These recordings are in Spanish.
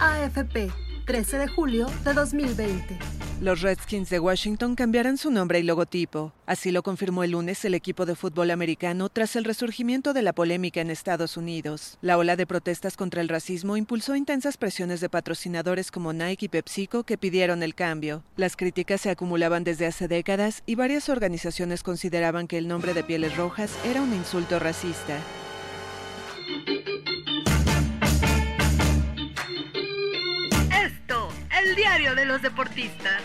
AFP, 13 de julio de 2020. Los Redskins de Washington cambiarán su nombre y logotipo. Así lo confirmó el lunes el equipo de fútbol americano tras el resurgimiento de la polémica en Estados Unidos. La ola de protestas contra el racismo impulsó intensas presiones de patrocinadores como Nike y PepsiCo que pidieron el cambio. Las críticas se acumulaban desde hace décadas y varias organizaciones consideraban que el nombre de Pieles Rojas era un insulto racista. El diario de los deportistas.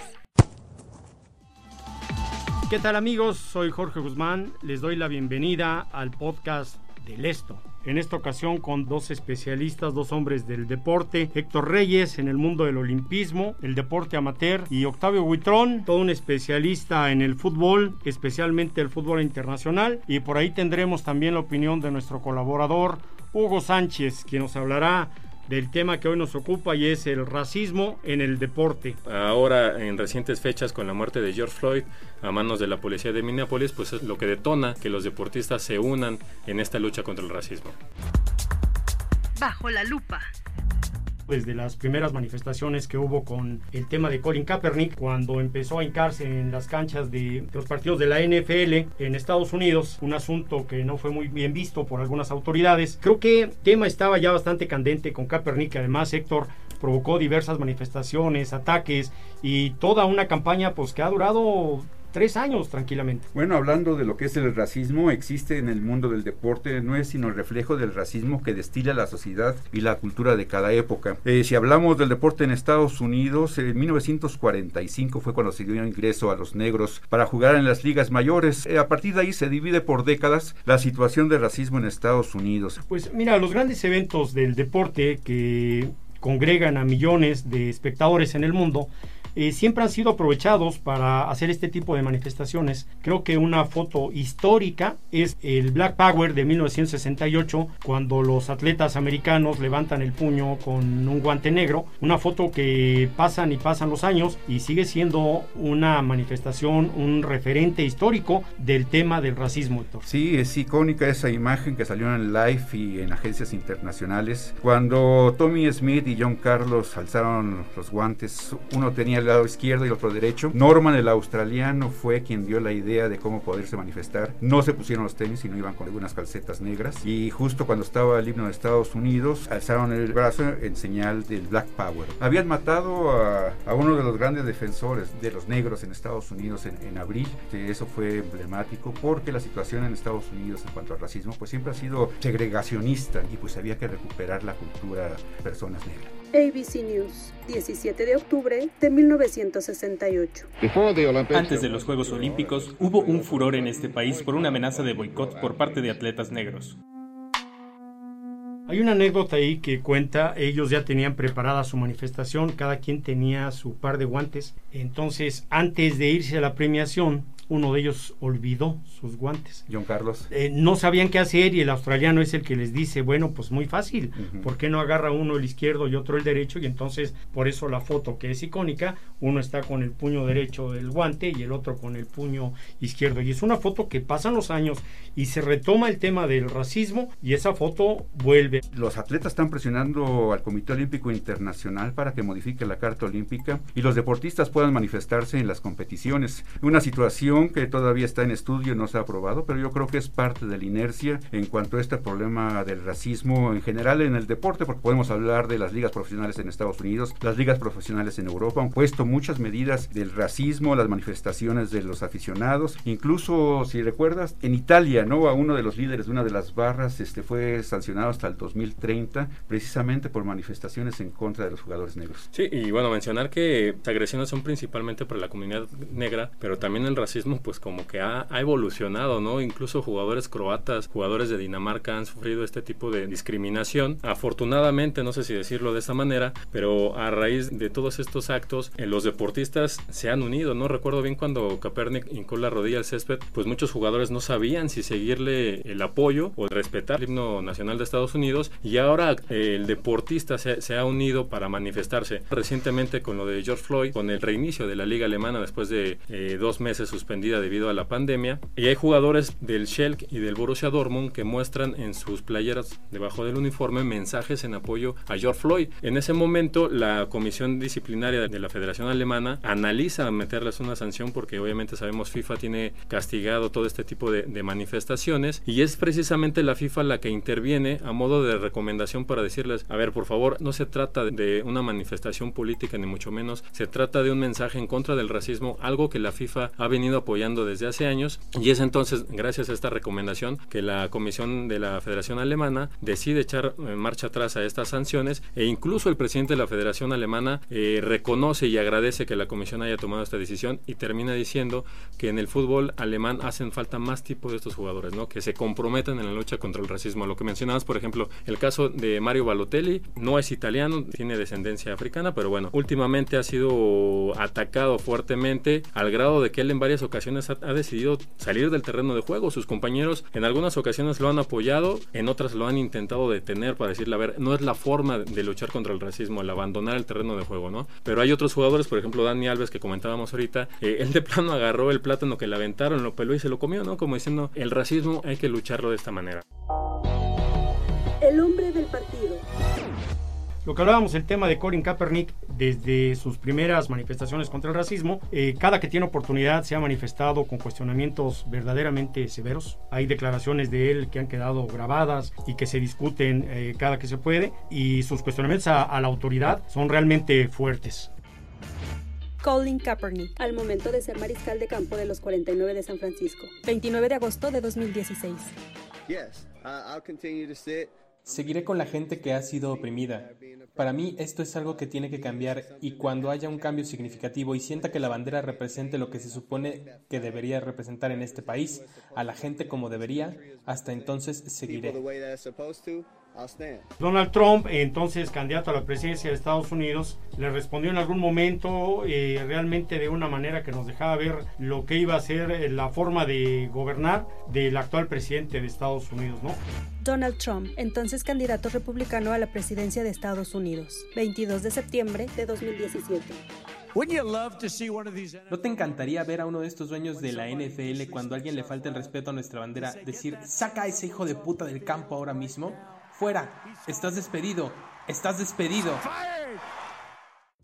¿Qué tal amigos? Soy Jorge Guzmán. Les doy la bienvenida al podcast del Esto. En esta ocasión con dos especialistas, dos hombres del deporte, Héctor Reyes en el mundo del olimpismo, el deporte amateur y Octavio Huitrón, todo un especialista en el fútbol, especialmente el fútbol internacional. Y por ahí tendremos también la opinión de nuestro colaborador Hugo Sánchez, quien nos hablará del tema que hoy nos ocupa y es el racismo en el deporte. Ahora, en recientes fechas, con la muerte de George Floyd a manos de la policía de Minneapolis, pues es lo que detona que los deportistas se unan en esta lucha contra el racismo. Bajo la lupa. Desde las primeras manifestaciones que hubo con el tema de Colin Kaepernick, cuando empezó a hincarse en las canchas de, de los partidos de la NFL en Estados Unidos, un asunto que no fue muy bien visto por algunas autoridades. Creo que el tema estaba ya bastante candente con Kaepernick, que además Héctor provocó diversas manifestaciones, ataques y toda una campaña pues que ha durado tres años tranquilamente. Bueno, hablando de lo que es el racismo, existe en el mundo del deporte, no es sino el reflejo del racismo que destila la sociedad y la cultura de cada época. Eh, si hablamos del deporte en Estados Unidos, en 1945 fue cuando se dio ingreso a los negros para jugar en las ligas mayores. Eh, a partir de ahí se divide por décadas la situación de racismo en Estados Unidos. Pues mira, los grandes eventos del deporte que congregan a millones de espectadores en el mundo, eh, siempre han sido aprovechados para hacer este tipo de manifestaciones. Creo que una foto histórica es el Black Power de 1968, cuando los atletas americanos levantan el puño con un guante negro. Una foto que pasan y pasan los años y sigue siendo una manifestación, un referente histórico del tema del racismo. Héctor. Sí, es icónica esa imagen que salió en Life y en agencias internacionales. Cuando Tommy Smith y John Carlos alzaron los guantes, uno tenía el lado izquierdo y el otro derecho. Norman, el australiano, fue quien dio la idea de cómo poderse manifestar. No se pusieron los tenis, sino iban con algunas calcetas negras. Y justo cuando estaba el himno de Estados Unidos, alzaron el brazo en señal del Black Power. Habían matado a, a uno de los grandes defensores de los negros en Estados Unidos en, en abril. Eso fue emblemático porque la situación en Estados Unidos en cuanto al racismo pues siempre ha sido segregacionista y pues había que recuperar la cultura de personas negras. ABC News, 17 de octubre de 1968. Antes de los Juegos Olímpicos, hubo un furor en este país por una amenaza de boicot por parte de atletas negros. Hay una anécdota ahí que cuenta, ellos ya tenían preparada su manifestación, cada quien tenía su par de guantes, entonces antes de irse a la premiación, uno de ellos olvidó sus guantes. John Carlos. Eh, no sabían qué hacer y el australiano es el que les dice, bueno, pues muy fácil, Ujú. ¿por qué no agarra uno el izquierdo y otro el derecho? Y entonces, por eso la foto que es icónica, uno está con el puño derecho del guante y el otro con el puño izquierdo. Y es una foto que pasan los años y se retoma el tema del racismo y esa foto vuelve. Los atletas están presionando al Comité Olímpico Internacional para que modifique la Carta Olímpica y los deportistas puedan manifestarse en las competiciones. Una situación que todavía está en estudio, no se ha aprobado, pero yo creo que es parte de la inercia en cuanto a este problema del racismo en general en el deporte, porque podemos hablar de las ligas profesionales en Estados Unidos, las ligas profesionales en Europa, han puesto muchas medidas del racismo, las manifestaciones de los aficionados, incluso si recuerdas, en Italia, ¿no? A uno de los líderes de una de las barras este, fue sancionado hasta el 2030 precisamente por manifestaciones en contra de los jugadores negros. Sí, y bueno, mencionar que las agresiones son principalmente por la comunidad negra, pero también el racismo pues como que ha, evolucionado, ¿no? Incluso jugadores croatas, jugadores de Dinamarca han sufrido este tipo de discriminación. Afortunadamente, no sé si decirlo de esta manera, pero a raíz de todos estos actos, eh, los deportistas se han unido, ¿no? Recuerdo bien cuando Kaepernick hincó la rodilla al césped, pues muchos jugadores no sabían si seguirle el apoyo o respetar el himno nacional de Estados Unidos y ahora eh, el deportista se, ha unido para manifestarse. Recientemente con lo de George Floyd, con el reinicio de la liga alemana después de eh, dos meses suspendida debido a la pandemia, y hay jugadores del Schalke y del Borussia Dortmund que muestran en sus playeras debajo del uniforme mensajes en apoyo a George Floyd. En ese momento la comisión disciplinaria de la Federación Alemana analiza meterles una sanción porque obviamente sabemos FIFA tiene castigado todo este tipo de, de manifestaciones y es precisamente la FIFA la que interviene a modo de recomendación para decirles, a ver, por favor, no se trata de una manifestación política ni mucho menos, se trata de un mensaje en contra del racismo, algo que la FIFA ha venido apoyando desde hace años y es entonces gracias a esta recomendación que la comisión de la Federación Alemana decide echar eh, marcha atrás a estas sanciones e incluso el presidente de la Federación Alemana eh, reconoce y agradece que la comisión haya tomado esta decisión y termina diciendo que en el fútbol alemán hacen falta más tipos de estos jugadores, ¿no? que se comprometan en la lucha contra el racismo. Lo que mencionabas, por ejemplo, el caso de Mario Balotelli, no es italiano, tiene descendencia africana, pero bueno, últimamente ha sido atacado fuertemente al grado de que él en varias ocasiones ha, ha decidido salir del terreno de juego. Sus compañeros en algunas ocasiones lo han apoyado, en otras lo han intentado detener para decirle, a ver, no es la forma de luchar contra el racismo, el abandonar el terreno de juego, ¿no? Pero hay otros jugadores, por ejemplo, Dani Alves, que comentábamos ahorita, eh, él de plano agarró el plátano que le aventaron, lo peló y se lo comió, ¿no? Como diciendo, el racismo hay que lucharlo de esta manera. El hombre del partido. Lo que hablábamos, el tema de Colin Kaepernick, desde sus primeras manifestaciones contra el racismo, eh, cada que tiene oportunidad se ha manifestado con cuestionamientos verdaderamente severos. Hay declaraciones de él que han quedado grabadas y que se discuten eh, cada que se puede, y sus cuestionamientos a, a la autoridad son realmente fuertes. Colin Kaepernick, al momento de ser mariscal de campo de los 49 de San Francisco, 29 de agosto de 2016. Yes, I'll continue to sit. Seguiré con la gente que ha sido oprimida. Para mí esto es algo que tiene que cambiar y cuando haya un cambio significativo y sienta que la bandera represente lo que se supone que debería representar en este país, a la gente como debería, hasta entonces seguiré. Donald Trump, entonces candidato a la presidencia de Estados Unidos, le respondió en algún momento eh, realmente de una manera que nos dejaba ver lo que iba a ser eh, la forma de gobernar del actual presidente de Estados Unidos, ¿no? Donald Trump, entonces candidato republicano a la presidencia de Estados Unidos, 22 de septiembre de 2017. ¿No te encantaría ver a uno de estos dueños de la NFL cuando a alguien le falta el respeto a nuestra bandera decir, saca a ese hijo de puta del campo ahora mismo? Fuera, estás despedido, estás despedido.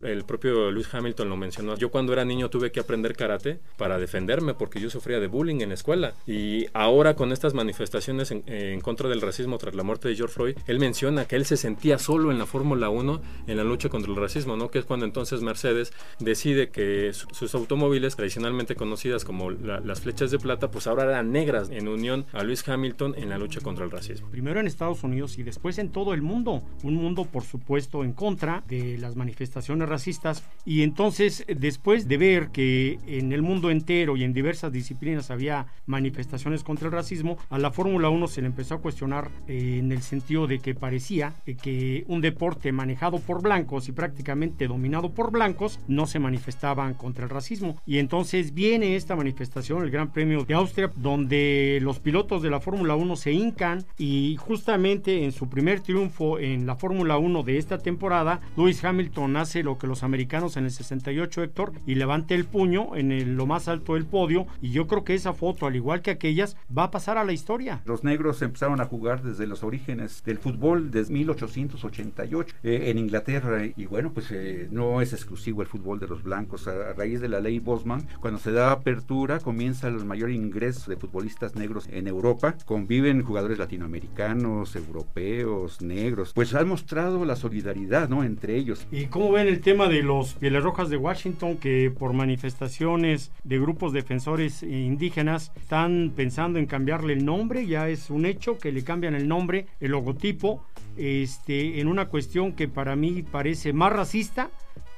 El propio Lewis Hamilton lo mencionó. Yo cuando era niño tuve que aprender karate para defenderme porque yo sufría de bullying en la escuela. Y ahora con estas manifestaciones en, contra del racismo tras la muerte de George Floyd, él menciona que él se sentía solo en la Fórmula 1 en la lucha contra el racismo, ¿no? Que es cuando entonces Mercedes decide que su, sus automóviles, tradicionalmente conocidas como la, las flechas de plata, pues ahora eran negras en unión a Lewis Hamilton en la lucha contra el racismo. Primero en Estados Unidos y después en todo el mundo. Un mundo, por supuesto, en contra de las manifestaciones racistas y entonces después de ver que en el mundo entero y en diversas disciplinas había manifestaciones contra el racismo, a la Fórmula 1 se le empezó a cuestionar eh, en el sentido de que parecía eh, que un deporte manejado por blancos y prácticamente dominado por blancos no se manifestaban contra el racismo. Y entonces viene esta manifestación, el Gran Premio de Austria, donde los pilotos de la Fórmula 1 se hincan y justamente en su primer triunfo en la Fórmula 1 de esta temporada, Lewis Hamilton hace lo que los americanos en el 68, Héctor, y levante el puño en el, lo más alto del podio. Y yo creo que esa foto, al igual que aquellas, va a pasar a la historia. Los negros empezaron a jugar desde los orígenes del fútbol, desde 1888 eh, en Inglaterra. Y bueno, pues eh, no es exclusivo el fútbol de los blancos. A, a, raíz de la ley Bosman, cuando se da apertura, comienza el mayor ingreso de futbolistas negros en Europa. Conviven jugadores latinoamericanos, europeos, negros. Pues han mostrado la solidaridad, ¿no? Entre ellos. ¿Y cómo ven el tema de los Pieles Rojas de Washington que por manifestaciones de grupos defensores indígenas están pensando en cambiarle el nombre, ya es un hecho que le cambian el nombre, el logotipo, este, en una cuestión que para mí parece más racista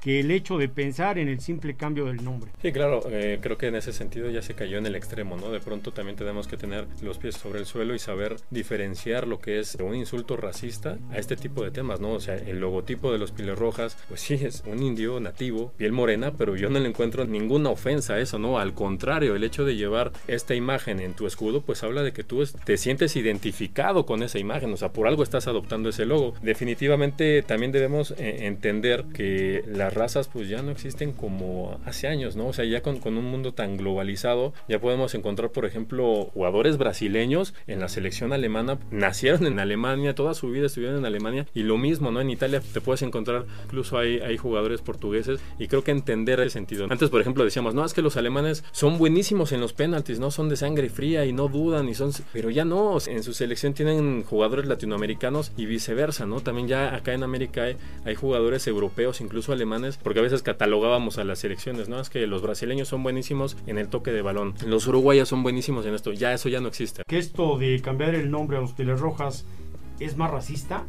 que el hecho de pensar en el simple cambio del nombre. Sí, claro, eh, creo que en ese sentido ya se cayó en el extremo, ¿no? De pronto también tenemos que tener los pies sobre el suelo y saber diferenciar lo que es un insulto racista a este tipo de temas, ¿no? O sea, el logotipo de los Piles Rojas, pues sí, es un indio nativo, piel morena, pero yo no le encuentro ninguna ofensa a eso, ¿no? Al contrario, el hecho de llevar esta imagen en tu escudo, pues habla de que tú te sientes identificado con esa imagen, o sea, por algo estás adoptando ese logo. Definitivamente también debemos eh, entender que las razas pues ya no existen como hace años, ¿no? O sea, ya con, un mundo tan globalizado, ya podemos encontrar, por ejemplo, jugadores brasileños en la selección alemana, nacieron en Alemania, toda su vida estuvieron en Alemania, y lo mismo, ¿no? En Italia te puedes encontrar, incluso hay, hay jugadores portugueses, y creo que entender ese sentido. Antes, por ejemplo, decíamos, no, es que los alemanes son buenísimos en los penaltis, ¿no? Son de sangre fría y no dudan, y son... Pero ya no, en su selección tienen jugadores latinoamericanos y viceversa, ¿no? También ya acá en América hay, hay jugadores europeos, incluso alemanes, porque a veces catalogábamos a las selecciones, ¿no? Es que los brasileños son buenísimos en el toque de balón, los uruguayos son buenísimos en esto, ya eso ya no existe. Que esto de cambiar el nombre a los Rojas es más racista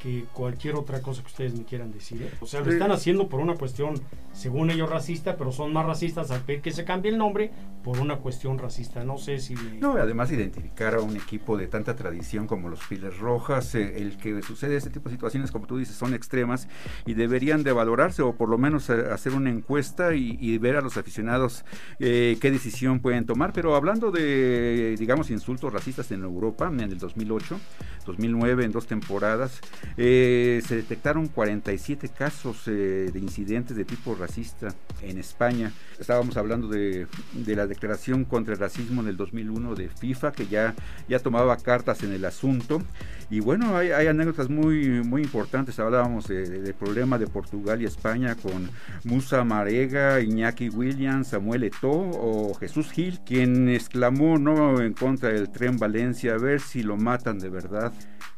que cualquier otra cosa que ustedes me quieran decir. ¿eh? O sea, lo están haciendo por una cuestión, según ellos, racista, pero son más racistas al pedir que se cambie el nombre por una cuestión racista. No sé si... No, además identificar a un equipo de tanta tradición como los Piles Rojas, eh, el que sucede este tipo de situaciones, como tú dices, son extremas y deberían de valorarse o por lo menos eh, hacer una encuesta y, ver a los aficionados qué decisión pueden tomar. Pero hablando de, digamos, insultos racistas en Europa, en el 2008, 2009, en dos temporadas, eh, se detectaron 47 casos eh, de incidentes de tipo racista en España. Estábamos hablando de, la declaración contra el racismo en el 2001 de FIFA, que ya, ya tomaba cartas en el asunto. Y bueno, hay, anécdotas muy, muy importantes. Hablábamos del problema de Portugal y España con Musa Marega, Iñaki Williams, Samuel Eto'o o Jesús Gil, quien exclamó no en contra del tren Valencia, a ver si lo matan de verdad.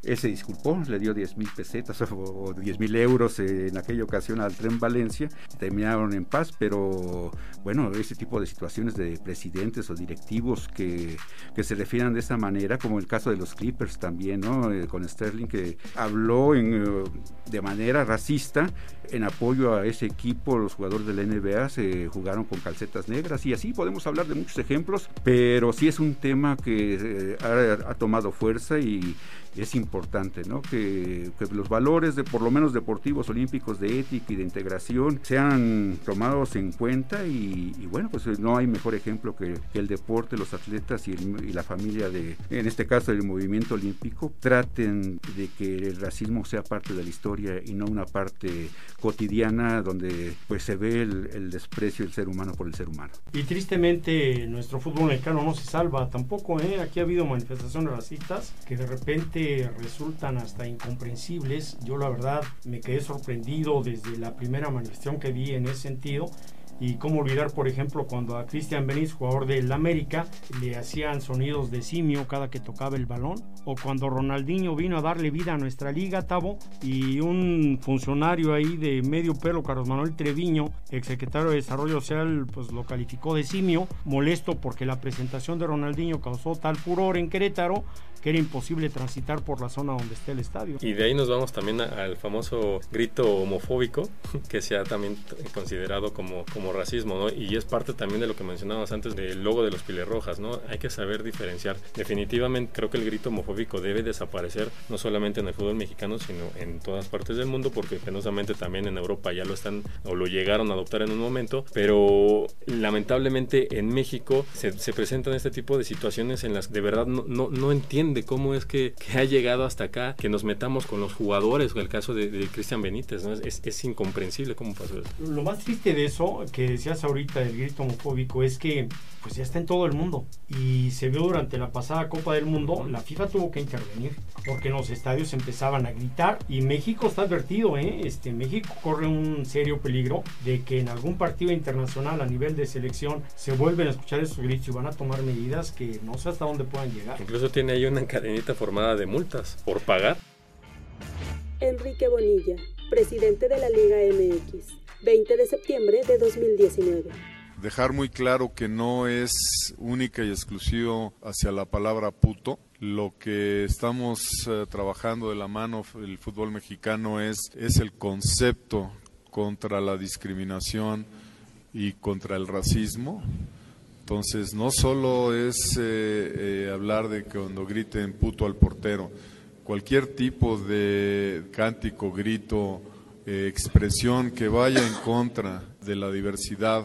Él se disculpó, le dio 10 mil pesetas o, 10 mil euros en aquella ocasión al tren Valencia. Terminaron en paz, pero bueno, ese tipo de situaciones de presidentes o directivos que, que se refieran de esa manera, como el caso de los Clippers también, ¿no? Eh, con Sterling, que habló en, eh, de manera racista en apoyo a ese equipo. Los jugadores de la NBA se jugaron con calcetas negras y así podemos hablar de muchos ejemplos, pero sí es un tema que eh, ha tomado fuerza y es importante ¿no? que, los valores de por lo menos deportivos olímpicos de ética y de integración sean tomados en cuenta y, bueno pues no hay mejor ejemplo que, el deporte los atletas y, la familia de en este caso del movimiento olímpico traten de que el racismo sea parte de la historia y no una parte cotidiana donde pues se ve el, desprecio del ser humano por el ser humano y tristemente nuestro fútbol mexicano no se salva tampoco ¿eh? aquí ha habido manifestaciones racistas que de repente resultan hasta incomprensibles. Yo la verdad me quedé sorprendido desde la primera manifestación que vi en ese sentido y cómo olvidar, por ejemplo, cuando a Cristian Benítez, jugador del América, le hacían sonidos de simio cada que tocaba el balón. O cuando Ronaldinho vino a darle vida a nuestra liga, Tavo, y un funcionario ahí de medio pelo, Carlos Manuel Treviño, exsecretario de Desarrollo Social, pues lo calificó de simio, molesto porque la presentación de Ronaldinho causó tal furor en Querétaro que era imposible transitar por la zona donde está el estadio. Y de ahí nos vamos también al famoso grito homofóbico, que se ha también considerado como, como racismo, ¿no? Y es parte también de lo que mencionabas antes del logo de los piles rojas, ¿no? Hay que saber diferenciar. Definitivamente creo que el grito homofóbico debe desaparecer, no solamente en el fútbol mexicano, sino en todas partes del mundo, porque penosamente también en Europa ya lo están o lo llegaron a adoptar en un momento, pero lamentablemente en México se, se presentan este tipo de situaciones en las de verdad no, no, no entienden de cómo es que, ha llegado hasta acá, que nos metamos con los jugadores, el caso de, Cristian Benítez, ¿no? Es, es, incomprensible cómo pasó eso. Lo más triste de eso, que decías ahorita del grito homofóbico, es que pues ya está en todo el mundo y se vio durante la pasada Copa del Mundo, la FIFA tuvo que intervenir porque en los estadios empezaban a gritar y México está advertido, ¿eh? este, México corre un serio peligro de que en algún partido internacional a nivel de selección se vuelven a escuchar esos gritos y van a tomar medidas que no sé hasta dónde puedan llegar. Incluso tiene ahí una cadenita formada de multas por pagar. Enrique Bonilla, presidente de la Liga MX, 20 de septiembre de 2019 dejar muy claro que no es única y exclusivo hacia la palabra puto. Lo que estamos eh, trabajando de la mano el fútbol mexicano es, es el concepto contra la discriminación y contra el racismo. Entonces, no solo es eh, eh, hablar de cuando griten puto al portero, cualquier tipo de cántico, grito, eh, expresión que vaya en contra de la diversidad,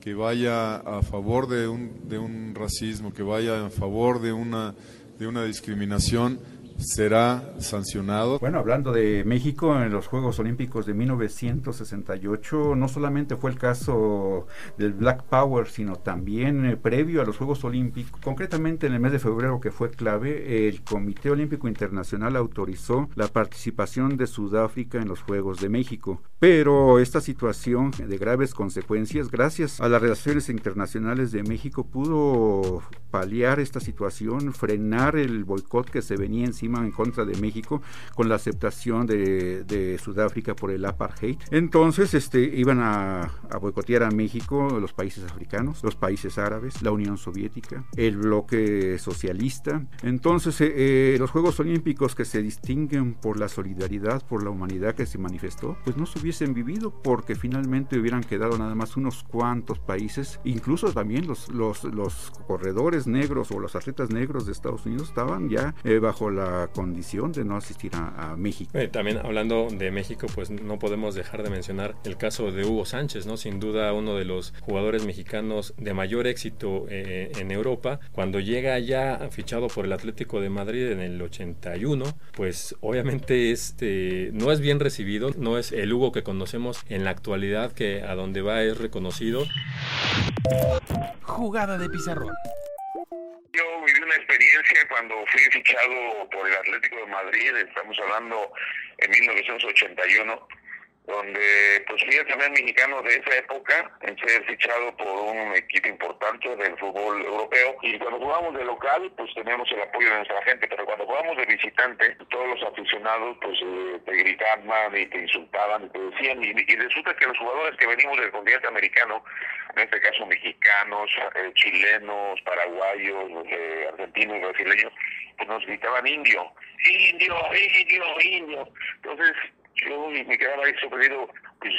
que vaya a favor de un, de un racismo, que vaya a favor de una, de una discriminación, será sancionado. Bueno, hablando de México en los Juegos Olímpicos de 1968, no solamente fue el caso del Black Power, sino también eh, previo a los Juegos Olímpicos, concretamente en el mes de febrero que fue clave, el Comité Olímpico Internacional autorizó la participación de Sudáfrica en los Juegos de México. Pero esta situación de graves consecuencias, gracias a las relaciones internacionales de México, pudo paliar esta situación, frenar el boicot que se venía encima en contra de México con la aceptación de, Sudáfrica por el apartheid. Entonces este, iban a, boicotear a México los países africanos, los países árabes, la Unión Soviética, el bloque socialista. Entonces eh, eh, los Juegos Olímpicos que se distinguen por la solidaridad, por la humanidad que se manifestó, pues no se hubiesen vivido porque finalmente hubieran quedado nada más unos cuantos países, incluso también los, los, los corredores negros o los atletas negros de Estados Unidos estaban ya eh, bajo la condición de no asistir a, México. Eh, también hablando de México, pues no podemos dejar de mencionar el caso de Hugo Sánchez, ¿no? Sin duda uno de los jugadores mexicanos de mayor éxito eh, en Europa. Cuando llega ya fichado por el Atlético de Madrid en el 81, pues obviamente este no es bien recibido, no es el Hugo que conocemos en la actualidad que a donde va es reconocido. Jugada de pizarrón. Cuando fui fichado por el Atlético de Madrid, estamos hablando en 1981 donde pues fui el primer mexicano de esa época en ser fichado por un equipo importante del fútbol europeo. Y cuando jugamos de local pues teníamos el apoyo de nuestra gente. Pero cuando jugamos de visitante todos los aficionados pues eh, te gritaban y te insultaban y te decían. Y, resulta que los jugadores que venimos del continente americano en este caso mexicanos eh, chilenos paraguayos argentinos brasileños pues nos gritaban indio indio indio indio. Entonces yo me quedaba ahí sorprendido, pues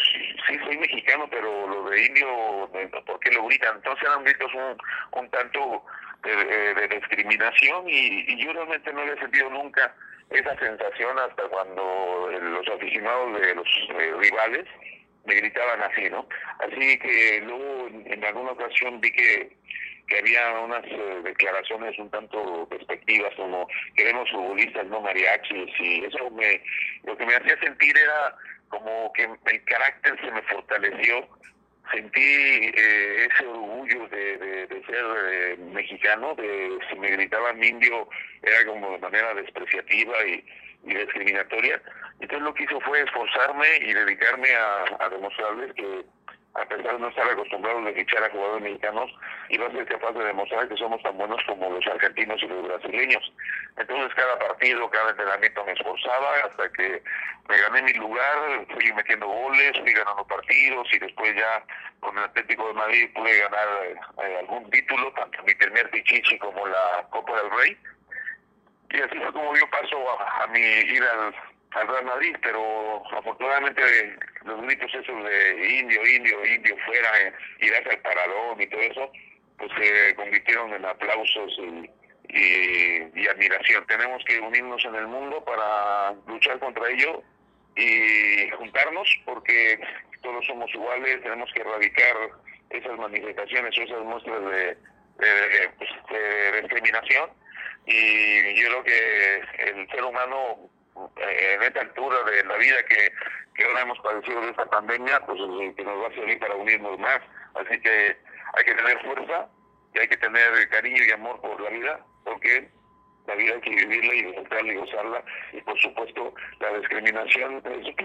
sí soy mexicano, pero lo de indio, ¿por qué lo gritan? Entonces eran gritos un, un tanto de, discriminación y, yo realmente no he sentido nunca esa sensación hasta cuando los aficionados de los eh, rivales me gritaban así, ¿no? Así que luego en alguna ocasión vi que que había unas eh, declaraciones un tanto perspectivas como queremos futbolistas no mariachis y eso me lo que me hacía sentir era como que el carácter se me fortaleció. Sentí eh, ese orgullo de, de, ser eh, mexicano de si me gritaban indio era como de manera despreciativa y, y discriminatoria. Entonces lo que hizo fue esforzarme y dedicarme a demostrarles que a pesar de no estar acostumbrados a fichar a jugadores mexicanos, iba a ser capaz de demostrar que somos tan buenos como los argentinos y los brasileños. Entonces cada partido, cada entrenamiento me esforzaba hasta que me gané mi lugar, fui metiendo goles, fui ganando partidos y después ya con el Atlético de Madrid pude ganar eh, algún título, tanto mi primer pichichi como la Copa del Rey. Y así fue como dio paso a, mi ir al Real Madrid, pero afortunadamente los gritos esos de indio, indio, indio fuera, eh, irás al paradón y todo eso, pues se convirtieron en aplausos y, y, admiración. Tenemos que unirnos en el mundo para luchar contra ello y juntarnos porque todos somos iguales, tenemos que erradicar esas manifestaciones, esas muestras de, de, pues, discriminación y yo creo que el ser humano eh, en esta altura de la vida que, que ahora hemos padecido de esta pandemia, pues que nos va a servir para unirnos más. Así que hay que tener fuerza y hay que tener cariño y amor por la vida, porque la vida hay que vivirla y disfrutarla y gozarla. Y por supuesto, la discriminación es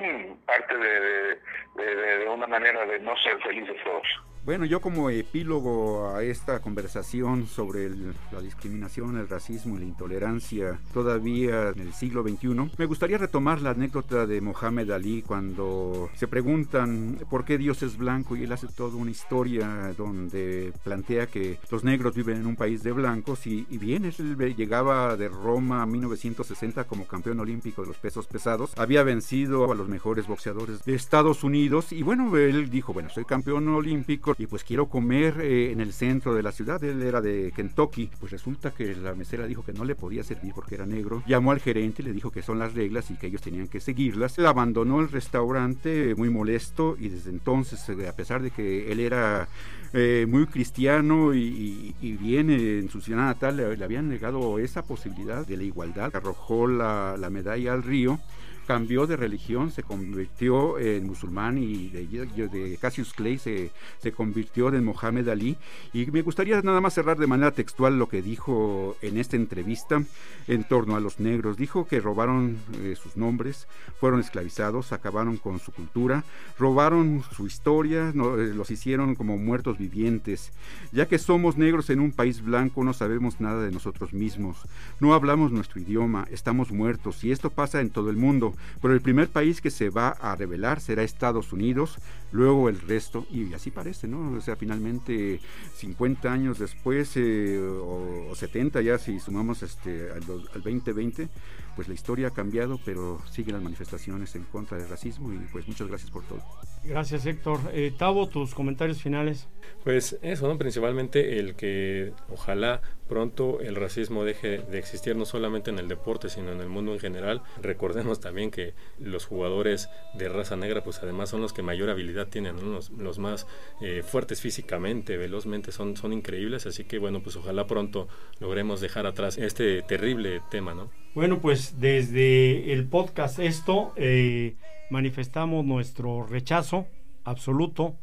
parte de, de, de una manera de no ser felices todos. Bueno, yo como epílogo a esta conversación sobre la discriminación, el racismo y la intolerancia todavía en el siglo XXI, me gustaría retomar la anécdota de Mohamed Ali cuando se preguntan por qué Dios es blanco y él hace toda una historia donde plantea que los negros viven en un país de blancos y, bien, él llegaba de Roma 1960 como campeón olímpico de los pesos pesados. Había vencido a los mejores boxeadores de Estados Unidos y bueno, él dijo, bueno, soy campeón olímpico y pues quiero comer eh, en el centro de la ciudad. Él era de Kentucky. Pues resulta que la mesera dijo que no le podía servir porque era negro. Llamó al gerente y le dijo que son las reglas y que ellos tenían que seguirlas. Él abandonó el restaurante muy molesto y desde entonces, eh, a pesar de que él era eh, muy cristiano y, viene en su ciudad natal, le, habían negado esa posibilidad de la igualdad. Arrojó la medalla al río cambió de religión, se convirtió en musulmán y de, Cassius Clay se, se, convirtió en Mohamed Ali. Y me gustaría nada más cerrar de manera textual lo que dijo en esta entrevista en torno a los negros. Dijo que robaron eh, sus nombres, fueron esclavizados, acabaron con su cultura, robaron su historia, eh, los hicieron como muertos vivientes. Ya que somos negros en un país blanco, no sabemos nada de nosotros mismos, no hablamos nuestro idioma, estamos muertos y esto pasa en todo el mundo. Pero el primer país que se va a revelar será Estados Unidos, luego el resto, y así parece, ¿no? O sea, finalmente 50 años después, eh, o, 70 ya si sumamos este, al, al 2020, pues la historia ha cambiado, pero siguen las manifestaciones en contra del racismo y pues muchas gracias por todo. Gracias Héctor. Eh, Tavo, tus comentarios finales. Pues eso, ¿no? principalmente el que ojalá pronto el racismo deje de existir no solamente en el deporte, sino en el mundo en general. Recordemos también que los jugadores de raza negra, pues además son los que mayor habilidad tienen, los, los, más eh, fuertes físicamente, velozmente, son, son increíbles. Así que bueno, pues ojalá pronto logremos dejar atrás este terrible tema, ¿no? Bueno, pues desde el podcast esto eh, manifestamos nuestro rechazo absoluto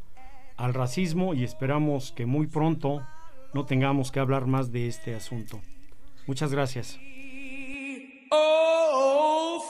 al racismo y esperamos que muy pronto no tengamos que hablar más de este asunto. Muchas gracias. Oh,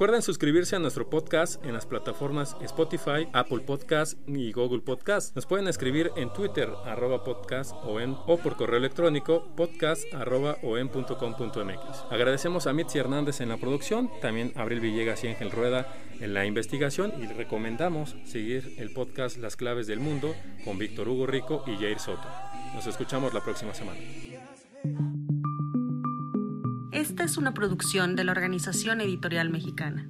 Recuerden suscribirse a nuestro podcast en las plataformas Spotify, Apple Podcast y Google Podcast. Nos pueden escribir en Twitter, arroba podcast o, por correo electrónico podcast arroba Agradecemos a Mitzi Hernández en la producción, también a Abril Villegas y Ángel Rueda en la investigación y recomendamos seguir el podcast Las Claves del Mundo con Víctor Hugo Rico y Jair Soto. Nos escuchamos la próxima semana. Esta es una producción de la Organización Editorial Mexicana.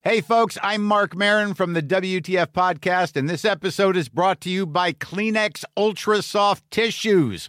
Hey, folks, I'm Mark Marin from the WTF Podcast, and this episode is brought to you by Kleenex Ultra Soft Tissues